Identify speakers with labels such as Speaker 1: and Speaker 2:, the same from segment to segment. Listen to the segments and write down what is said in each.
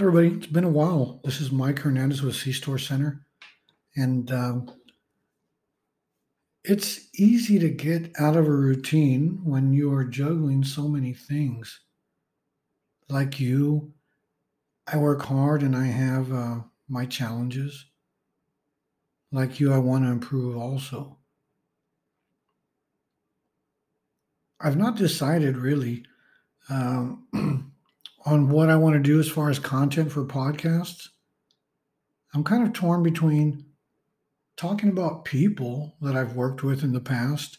Speaker 1: everybody, it's been a while. This is Mike Hernandez with C Store Center. And um, it's easy to get out of a routine when you are juggling so many things. Like you, I work hard and I have uh, my challenges. Like you, I want to improve also. I've not decided really um, on what I want to do as far as content for podcasts. I'm kind of torn between talking about people that I've worked with in the past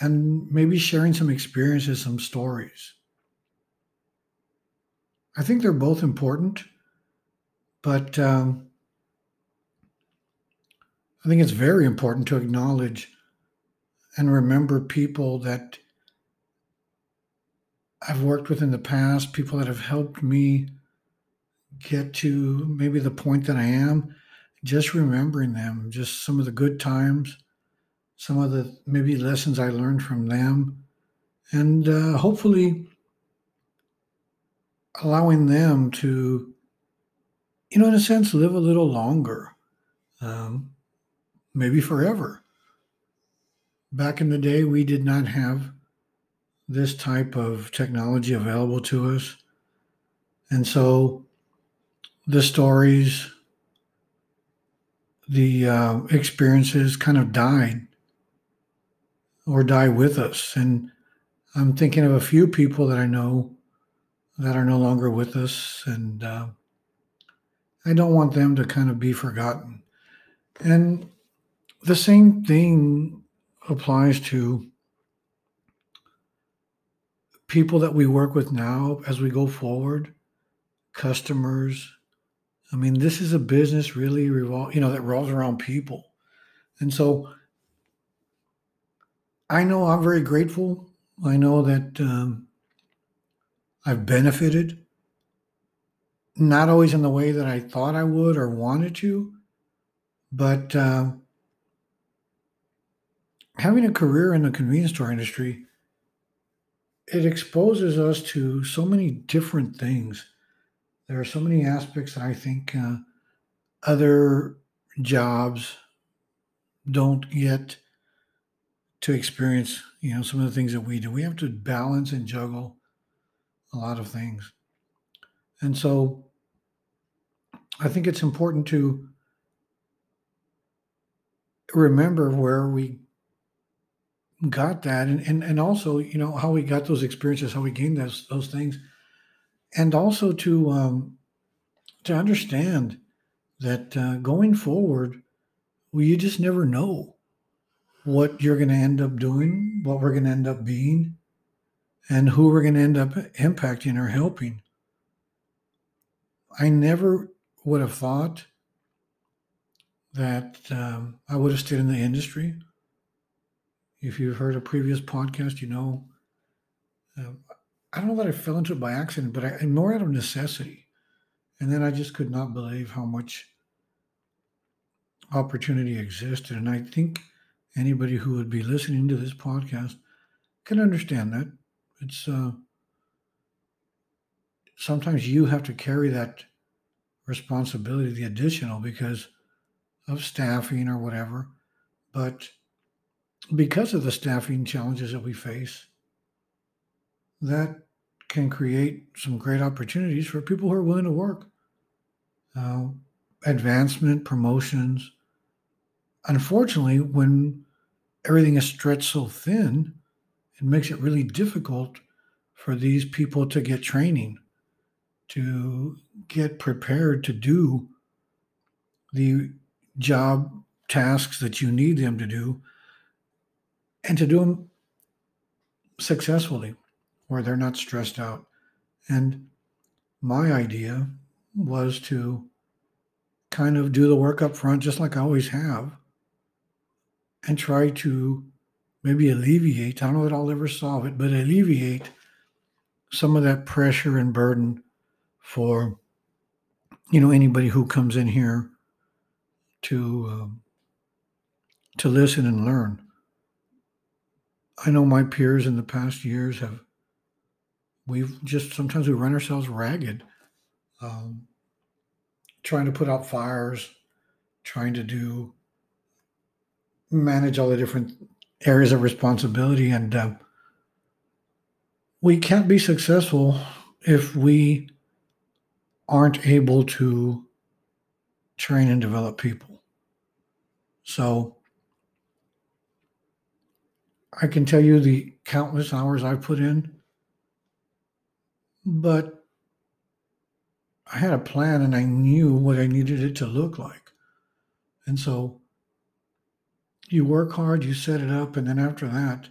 Speaker 1: and maybe sharing some experiences, some stories. I think they're both important, but um, I think it's very important to acknowledge and remember people that I've worked with in the past, people that have helped me get to maybe the point that I am, just remembering them, just some of the good times, some of the maybe lessons I learned from them, and uh, hopefully allowing them to, you know, in a sense, live a little longer, um, maybe forever. Back in the day, we did not have this type of technology available to us. And so the stories, the uh, experiences kind of died or die with us. And I'm thinking of a few people that I know that are no longer with us. And uh, I don't want them to kind of be forgotten. And the same thing applies to people that we work with now as we go forward, customers. I mean, this is a business really revol you know, that revolves around people. And so I know I'm very grateful. I know that um, I've benefited, not always in the way that I thought I would or wanted to, but uh, having a career in the convenience store industry it exposes us to so many different things. There are so many aspects that I think uh, other jobs don't get to experience. You know, some of the things that we do. We have to balance and juggle a lot of things, and so I think it's important to remember where we got that and, and and also you know how we got those experiences how we gained those those things. And also to um to understand that uh, going forward well you just never know what you're going to end up doing what we're going to end up being and who we're going to end up impacting or helping. I never would have thought that um, i would have stayed in the industry if you've heard a previous podcast, you know, um, I don't know that I fell into it by accident, but I, more out of necessity. And then I just could not believe how much opportunity existed. And I think anybody who would be listening to this podcast can understand that. It's uh, sometimes you have to carry that responsibility, the additional, because of staffing or whatever. But because of the staffing challenges that we face, that can create some great opportunities for people who are willing to work. Uh, advancement, promotions. Unfortunately, when everything is stretched so thin, it makes it really difficult for these people to get training, to get prepared to do the job tasks that you need them to do and to do them successfully where they're not stressed out. And my idea was to kind of do the work up front, just like I always have, and try to maybe alleviate, I don't know that I'll ever solve it, but alleviate some of that pressure and burden for, you know, anybody who comes in here to, um, to listen and learn. I know my peers in the past years have, we've just sometimes we run ourselves ragged. um, trying to put out fires, trying to do manage all the different areas of responsibility. And uh, we can't be successful if we aren't able to train and develop people. So I can tell you the countless hours I've put in, but I had a plan and I knew what I needed it to look like. And so you work hard, you set it up, and then after that,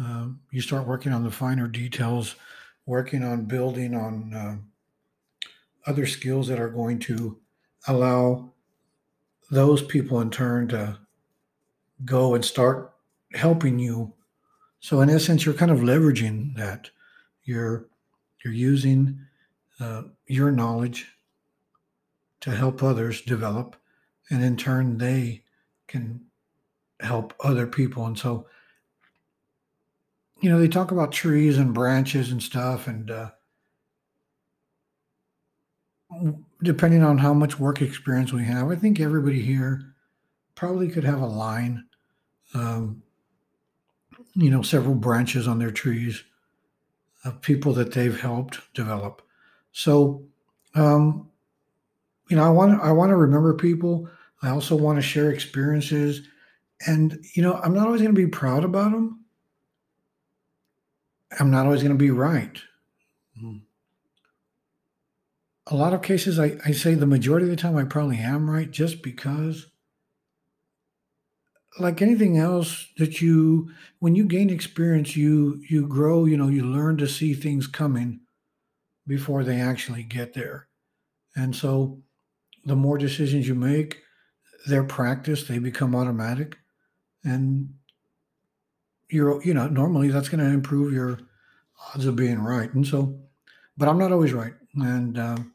Speaker 1: uh, you start working on the finer details, working on building on uh, other skills that are going to allow those people in turn to go and start helping you. So in essence, you're kind of leveraging that. You're you're using uh, your knowledge to help others develop, and in turn, they can help other people. And so, you know, they talk about trees and branches and stuff, and uh, depending on how much work experience we have, I think everybody here probably could have a line, um, you know, several branches on their trees of people that they've helped develop. So, um, you know, I want I want to remember people. I also want to share experiences, and you know, I'm not always going to be proud about them. I'm not always going to be right. Mm a lot of cases, I, I say the majority of the time I probably am right just because, like anything else that you, when you gain experience, you you grow. You know, you learn to see things coming before they actually get there, and so the more decisions you make, they're practiced. They become automatic, and you're you know normally that's going to improve your odds of being right. And so, but I'm not always right, and. Um,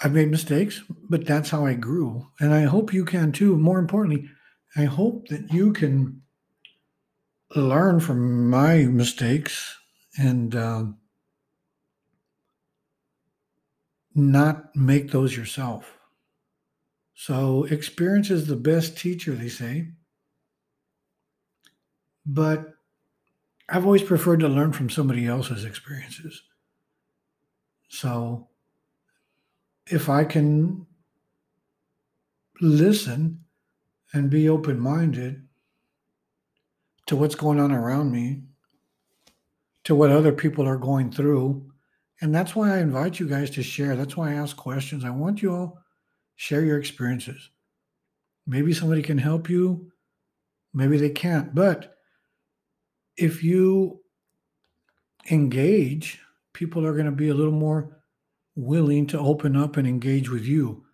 Speaker 1: I've made mistakes, but that's how I grew. And I hope you can too. More importantly, I hope that you can learn from my mistakes and uh, not make those yourself. So, experience is the best teacher, they say. But I've always preferred to learn from somebody else's experiences. So, if I can listen and be open minded to what's going on around me, to what other people are going through. And that's why I invite you guys to share. That's why I ask questions. I want you all share your experiences. Maybe somebody can help you, maybe they can't. But if you engage, people are going to be a little more willing to open up and engage with you.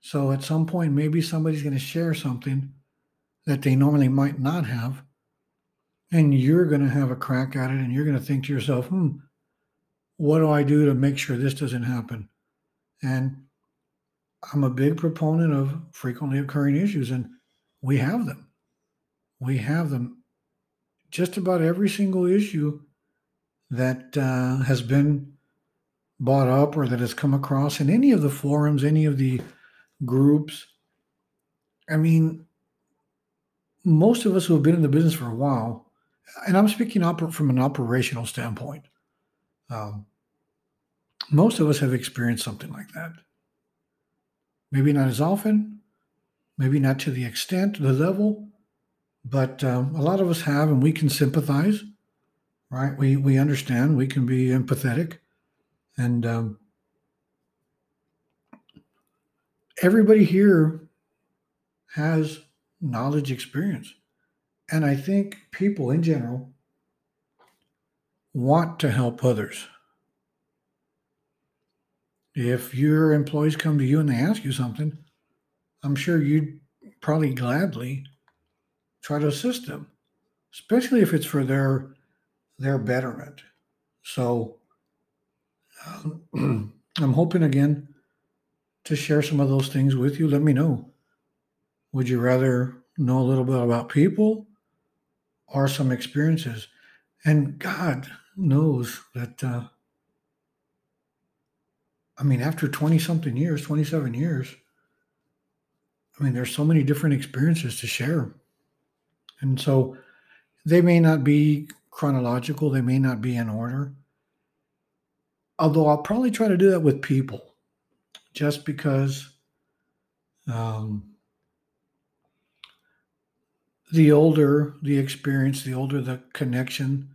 Speaker 1: So at some point, maybe somebody's going to share something that they normally might not have. And you're going to have a crack at it and you're going to think to yourself, hmm, what do I do to make sure this doesn't happen? And I'm a big proponent of frequently occurring issues, and we have them. We have them. Just about every single issue that uh, has been bought up or that has come across in any of the forums, any of the groups. I mean, most of us who have been in the business for a while, and I'm speaking op- from an operational standpoint, um, most of us have experienced something like that. Maybe not as often, maybe not to the extent, the level, but um, a lot of us have, and we can sympathize, right? We we understand, we can be empathetic, and um, everybody here has knowledge experience. And I think people in general want to help others. If your employees come to you and they ask you something, I'm sure you'd probably gladly try to assist them, especially if it's for their their betterment. So um, I'm hoping again to share some of those things with you. Let me know. Would you rather know a little bit about people or some experiences? And God knows that uh, I mean, after 20 something years, 27 years, I mean, there's so many different experiences to share. And so they may not be chronological, they may not be in order. Although I'll probably try to do that with people just because um, the older the experience, the older the connection,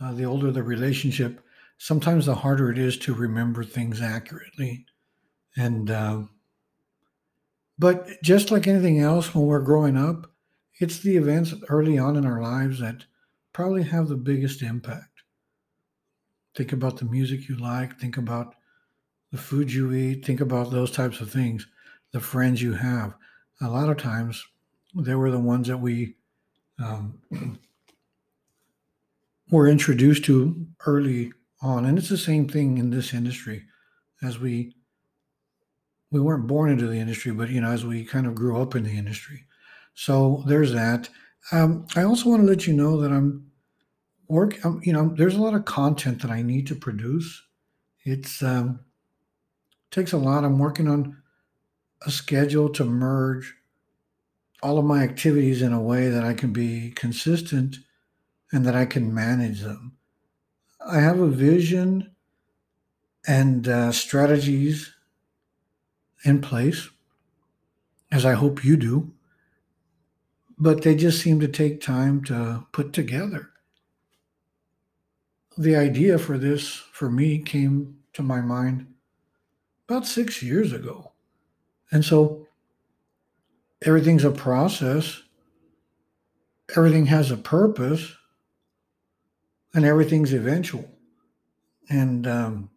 Speaker 1: uh, the older the relationship, sometimes the harder it is to remember things accurately. And, uh, but just like anything else, when we're growing up, it's the events early on in our lives that probably have the biggest impact. Think about the music you like, think about the food you eat, think about those types of things, the friends you have. A lot of times, they were the ones that we um, were introduced to early on. And it's the same thing in this industry as we we weren't born into the industry, but you know, as we kind of grew up in the industry. So there's that. Um, I also want to let you know that I'm work. Um, you know, there's a lot of content that I need to produce. It's um, takes a lot. I'm working on a schedule to merge all of my activities in a way that I can be consistent and that I can manage them. I have a vision and uh, strategies in place, as I hope you do, but they just seem to take time to put together. The idea for this, for me, came to my mind about six years ago. And so everything's a process, everything has a purpose and everything's eventual. And um,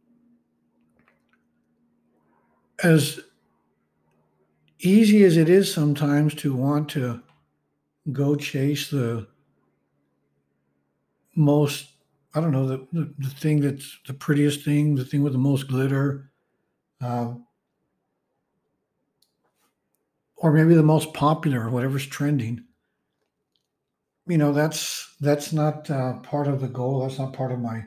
Speaker 1: as easy as it is sometimes to want to go chase the most, I don't know, the, the, the thing that's the prettiest thing, the thing with the most glitter, uh, or maybe the most popular, whatever's trending. You know that's that's not uh, part of the goal that's not part of my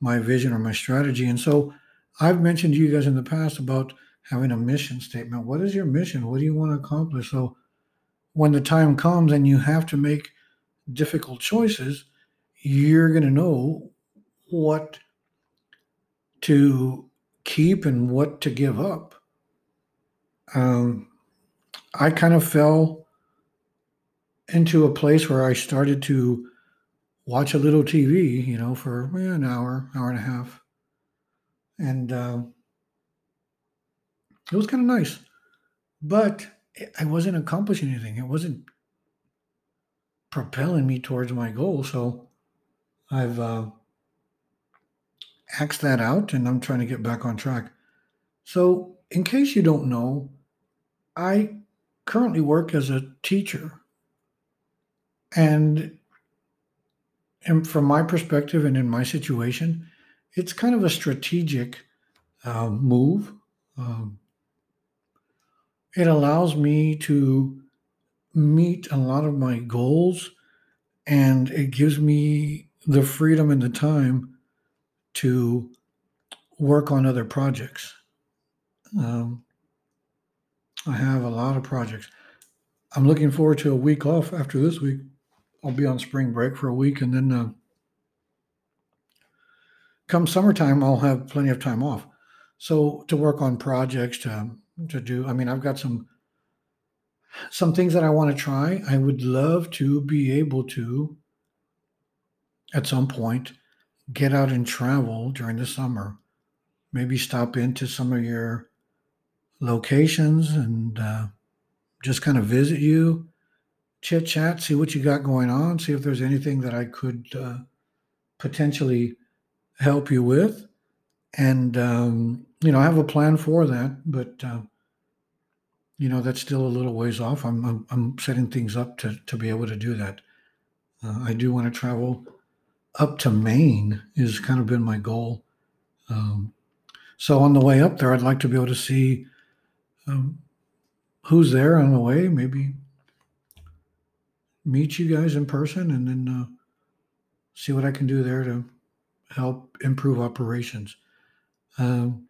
Speaker 1: my vision or my strategy. And so i've mentioned to you guys in the past about having a mission statement. What is your mission? What do you want to accomplish? So when the time comes and you have to make difficult choices you're going to know what to keep and what to give up um, i kind of fell into a place where I started to watch a little TV, you know, for eh, an hour, hour and a half. And uh, it was kind of nice. But I wasn't accomplishing anything. It wasn't propelling me towards my goal. So I've uh, axed that out and I'm trying to get back on track. So, in case you don't know, I currently work as a teacher and, from my perspective and in my situation, it's kind of a strategic uh, move. Um, it allows me to meet a lot of my goals and it gives me the freedom and the time to work on other projects. Um, I have a lot of projects. I'm looking forward to a week off after this week. I'll be on spring break for a week, and then uh, come summertime, I'll have plenty of time off. So to work on projects to to do. I mean, I've got some some things that I want to try. I would love to be able to at some point get out and travel during the summer. Maybe stop into some of your locations and uh, just kind of visit you chit chat, see what you got going on, see if there's anything that I could uh, potentially help you with. And, um, you know, I have a plan for that, but, uh, you know, that's still a little ways off. I'm, I'm, I'm setting things up to, to be able to do that. Uh, I do want to travel up to Maine, is kind of been my goal. Um, so on the way up there, I'd like to be able to see um, who's there on the way, maybe meet you guys in person and then uh, see what I can do there to help improve operations. Um,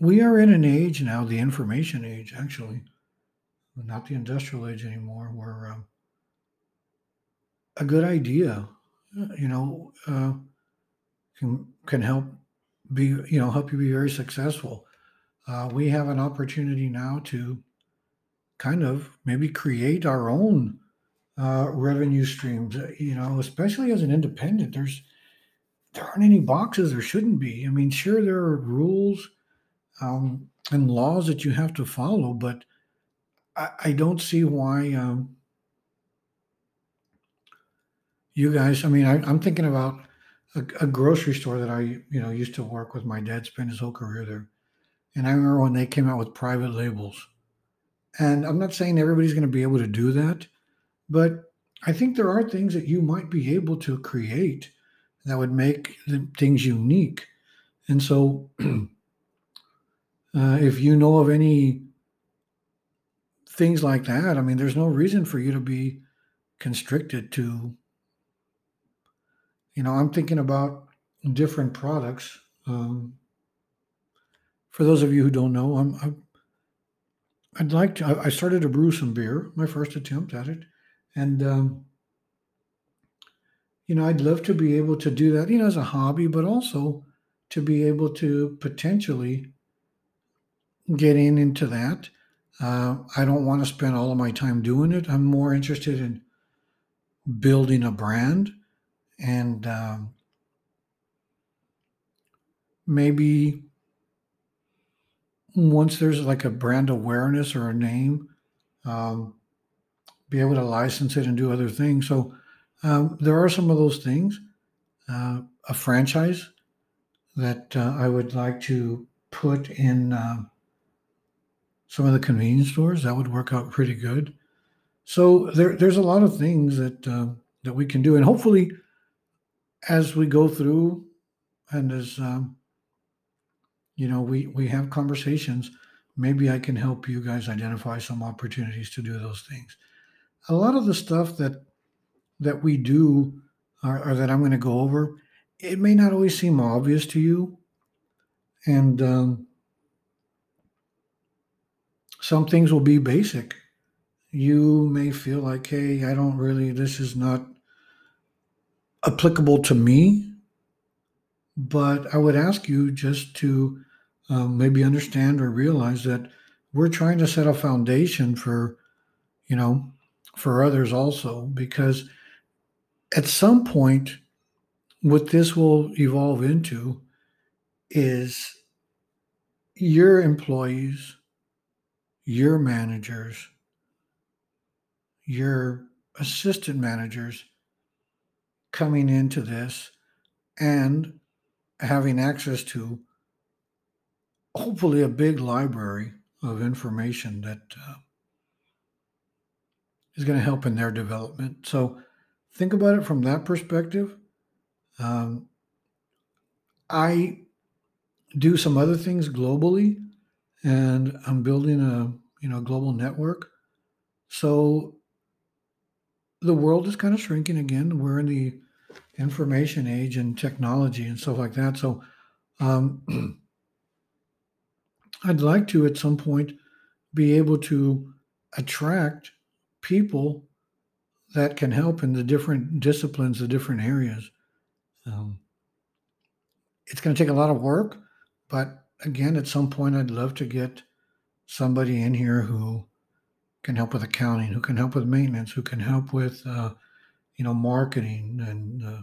Speaker 1: we are in an age now, the information age, actually, not the industrial age anymore, where um, a good idea, you know, uh, can can help be you know help you be very successful. Uh, we have an opportunity now to kind of maybe create our own uh, revenue streams. uh, You know, especially as an independent, there's there aren't any boxes. There shouldn't be. I mean, sure there are rules um, and laws that you have to follow, but I, I don't see why um, you guys. I mean, I, I'm thinking about a, a grocery store that I you know used to work with. My dad spent his whole career there, and I remember when they came out with private labels. And I'm not saying everybody's going to be able to do that, but I think there are things that you might be able to create that would make things unique. And so, uh, if you know of any things like that, I mean, there's no reason for you to be constricted to, you know, I'm thinking about different products. Um, for those of you who don't know, I'm, I'm I'd like to. I started to brew some beer, my first attempt at it, and um, you know, I'd love to be able to do that, you know, as a hobby, but also to be able to potentially get in into that. Uh, I don't want to spend all of my time doing it. I'm more interested in building a brand and um, maybe once there's like a brand awareness or a name, um, be able to license it and do other things. So um, there are some of those things. Uh, a franchise that uh, I would like to put in uh, some of the convenience stores that would work out pretty good. So there, there's a lot of things that uh, that we can do, and hopefully, as we go through, and as um, you know, we we have conversations. Maybe I can help you guys identify some opportunities to do those things. A lot of the stuff that that we do or, or that I'm going to go over, it may not always seem obvious to you, and um, some things will be basic. You may feel like, hey, I don't really, this is not applicable to me, but I would ask you just to um, maybe understand or realize that we're trying to set a foundation for, you know, for others also, because at some point, what this will evolve into is your employees, your managers, your assistant managers coming into this and having access to hopefully a big library of information that uh, is going to help in their development. So think about it from that perspective. Um, I do some other things globally, and I'm building a you know global network. So the world is kind of shrinking again. We're in the information age and technology and stuff like that. So um, I'd like to at some point be able to attract people that can help in the different disciplines, the different areas. Um, it's going to take a lot of work, but again, at some point, I'd love to get somebody in here who can help with accounting, who can help with maintenance, who can help with, uh, you know, marketing and uh,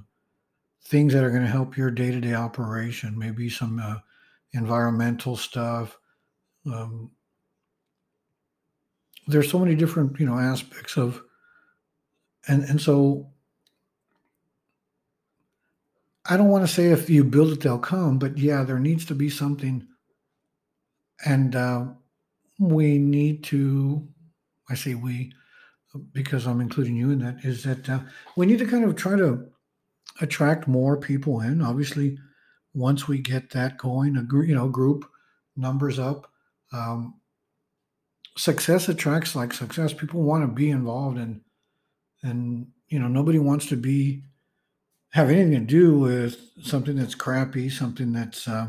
Speaker 1: things that are going to help your day-to-day operation. Maybe some uh, environmental stuff. Um, there's so many different, you know, aspects of, and and so I don't want to say if you build it, they'll come, but yeah, there needs to be something, and uh, we need to. I say we because I'm including you in that. Is that uh, we need to kind of try to attract more people in. Obviously, once we get that going, a gr- you know group numbers up. Um, success attracts like success. People want to be involved, and and you know nobody wants to be have anything to do with something that's crappy, something that's uh,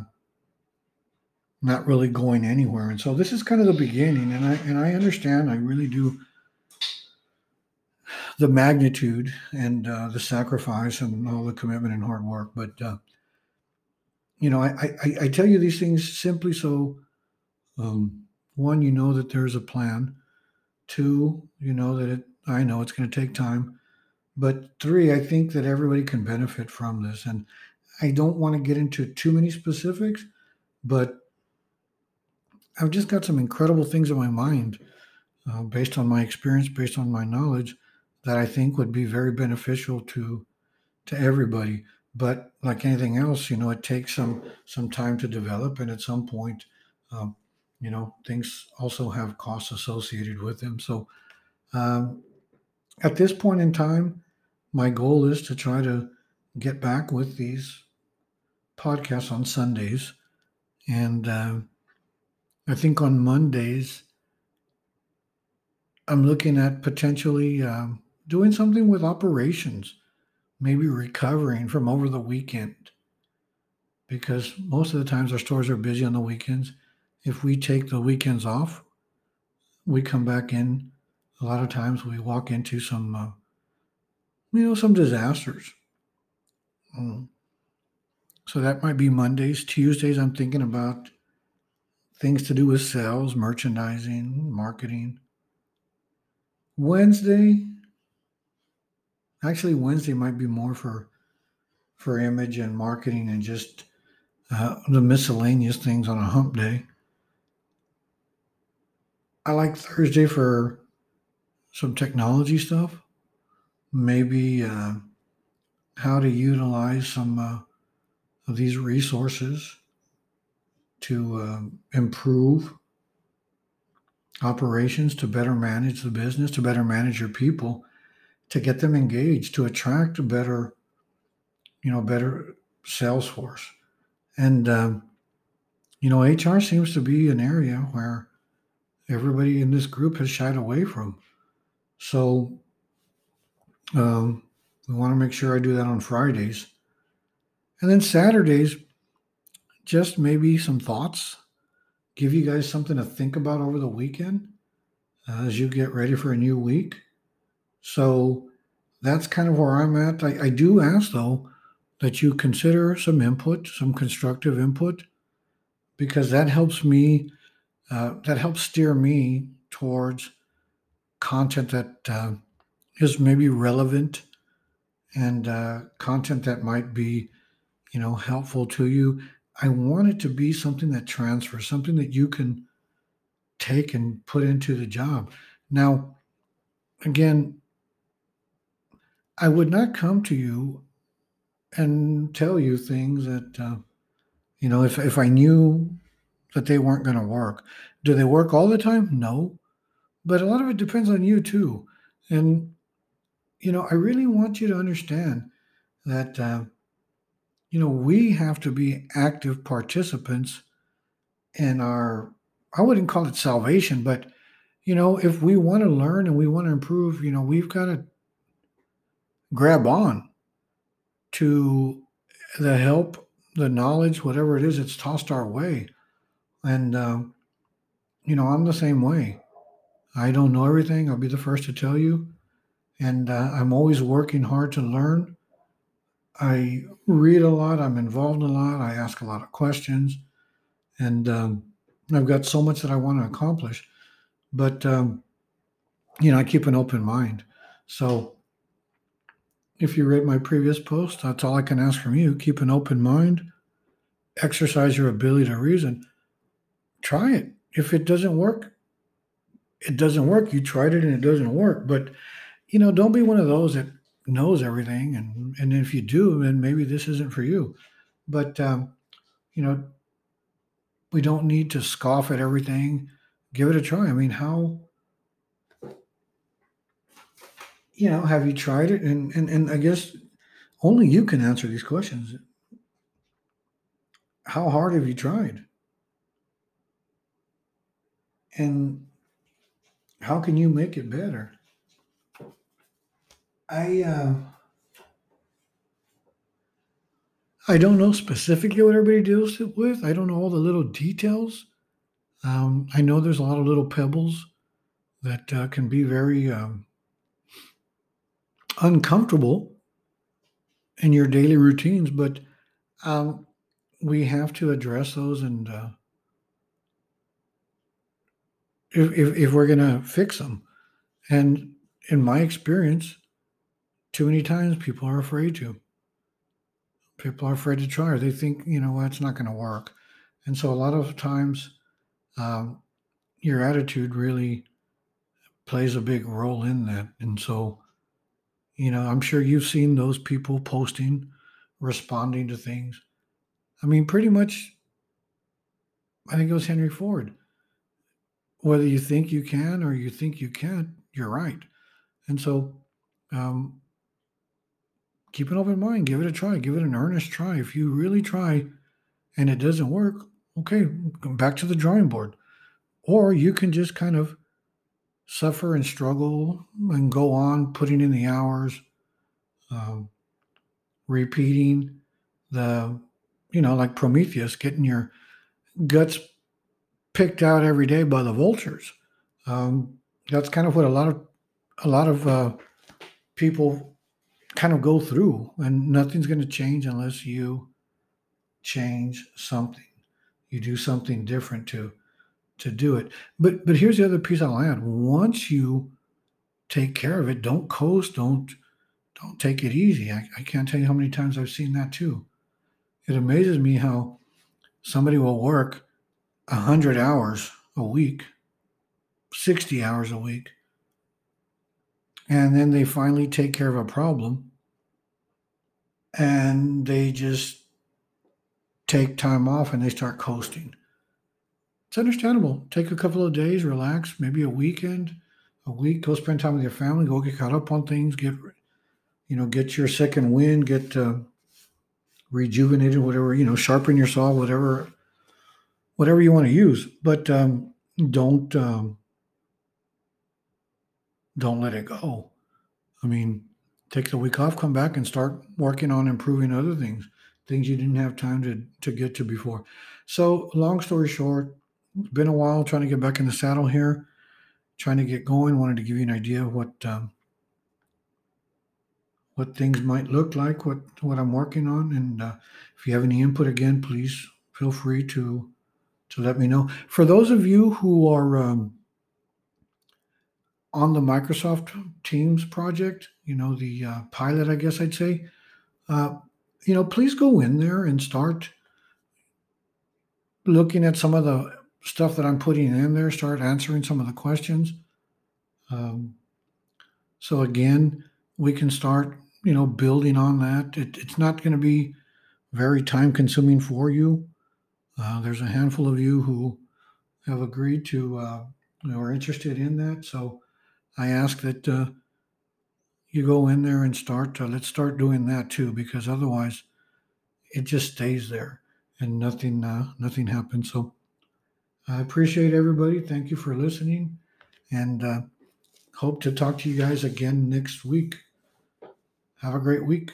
Speaker 1: not really going anywhere. And so this is kind of the beginning, and I and I understand. I really do the magnitude and uh, the sacrifice and all the commitment and hard work. But uh, you know, I, I, I tell you these things simply so um, one, you know that there's a plan. Two, you know that it. I know it's going to take time. But three, I think that everybody can benefit from this, and I don't want to get into too many specifics, but I've just got some incredible things in my mind, uh, based on my experience, based on my knowledge, that I think would be very beneficial to to everybody. But like anything else, you know, it takes some some time to develop, and at some point, um, you know, things also have costs associated with them. So, um, at this point in time, my goal is to try to get back with these podcasts on Sundays, and uh, I think on Mondays, I'm looking at potentially um, doing something with operations, maybe recovering from over the weekend, because most of the times our stores are busy on the weekends. If we take the weekends off, we come back in. A lot of times we walk into some, uh, you know, some disasters. Mm. So that might be Mondays. Tuesdays, I'm thinking about things to do with sales, merchandising, marketing. Wednesday, actually, Wednesday might be more for for image and marketing and just uh, the miscellaneous things on a hump day. I like Thursday for some technology stuff, maybe uh, how to utilize some uh, of these resources to uh, improve operations, to better manage the business, to better manage your people, to get them engaged, to attract a better, you know, better sales force. And, um, you know, HR seems to be an area where everybody in this group has shied away from. So um, we want to make sure I do that on Fridays. And then Saturdays, just maybe some thoughts, give you guys something to think about over the weekend uh, as you get ready for a new week. So that's kind of where I'm at. I, I do ask, though, that you consider some input, some constructive input, because that helps me, uh, that helps steer me towards content that uh, is maybe relevant and uh, content that might be, you know, helpful to you I want it to be something that transfers, something that you can take and put into the job. Now, again, I would not come to you and tell you things that, uh, you know, if, if I knew that they weren't going to work. Do they work all the time? No. But a lot of it depends on you too. And, you know, I really want you to understand that uh, you know, we have to be active participants in our, I wouldn't call it salvation, but, you know, if we want to learn and we want to improve, you know, we've got to grab on to the help, the knowledge, whatever it is, it's tossed our way. And, um, you know, I'm the same way. I don't know everything. I'll be the first to tell you. And uh, I'm always working hard to learn. I read a lot. I'm involved a lot. I ask a lot of questions, and um, I've got so much that I want to accomplish. But um, you know, I keep an open mind. So, if you read my previous post, that's all I can ask from you. Keep an open mind. Exercise your ability to reason. Try it. If it doesn't work, it doesn't work. You tried it and it doesn't work. But you know, don't be one of those that knows everything and and if you do then maybe this isn't for you. But um, you know we don't need to scoff at everything. Give it a try. I mean how you know have you tried it? And and, and i guess only you can answer these questions. How hard have you tried? And how can you make it better I uh, I don't know specifically what everybody deals with. I don't know all the little details. Um, I know there's a lot of little pebbles that uh, can be very um, uncomfortable in your daily routines, but um, we have to address those and uh, if, if, if we're going to fix them. And in my experience, too many times people are afraid to. People are afraid to try, or they think, you know, it's not going to work. And so a lot of times, um, your attitude really plays a big role in that. And so, you know, I'm sure you've seen those people posting, responding to things. I mean, pretty much, I think it was Henry Ford. Whether you think you can or you think you can't, you're right. And so, um, keep an open mind, give it a try, give it an earnest try. If you really try and it doesn't work, okay, come back to the drawing board. Or you can just kind of suffer and struggle and go on putting in the hours, um, repeating the, you know, like Prometheus, getting your guts picked out every day by the vultures. Um, that's kind of what a lot of a lot of uh, people kind of go through, and nothing's going to change unless you change something. You do something different to to do it. But but here's the other piece I'll add. Once you take care of it, don't coast, don't don't take it easy. I, I can't tell you how many times I've seen that too. It amazes me how somebody will work a hundred hours a week, 60 hours a week, and then they finally take care of a problem and they just take time off and they start coasting. It's understandable. Take a couple of days, relax, maybe a weekend, a week, go spend time with your family, go get caught up on things, get you know, get your second wind, get uh, rejuvenated, whatever, you know, sharpen your saw, whatever whatever you want to use. But um, don't um, don't let it go. I mean, take the week off, come back and start working on improving other things, things you didn't have time to, to get to before. So, long story short, been a while trying to get back in the saddle here, trying to get going. Wanted to give you an idea of what um, what things might look like, what what I'm working on, and uh, if you have any input, again, please feel free to to let me know. For those of you who are um, on the Microsoft Teams project, you know, the uh, pilot, I guess I'd say, uh, you know, please go in there and start looking at some of the stuff that I'm putting in there, start answering some of the questions. Um, so again, we can start, you know, building on that. It, it's not going to be very time consuming for you. Uh, there's a handful of you who have agreed to, uh, are interested in that. So I ask that uh, you go in there and start. Uh, let's start doing that too, because otherwise, it just stays there and nothing uh, nothing happens. So I appreciate everybody. Thank you for listening, and uh, hope to talk to you guys again next week. Have a great week.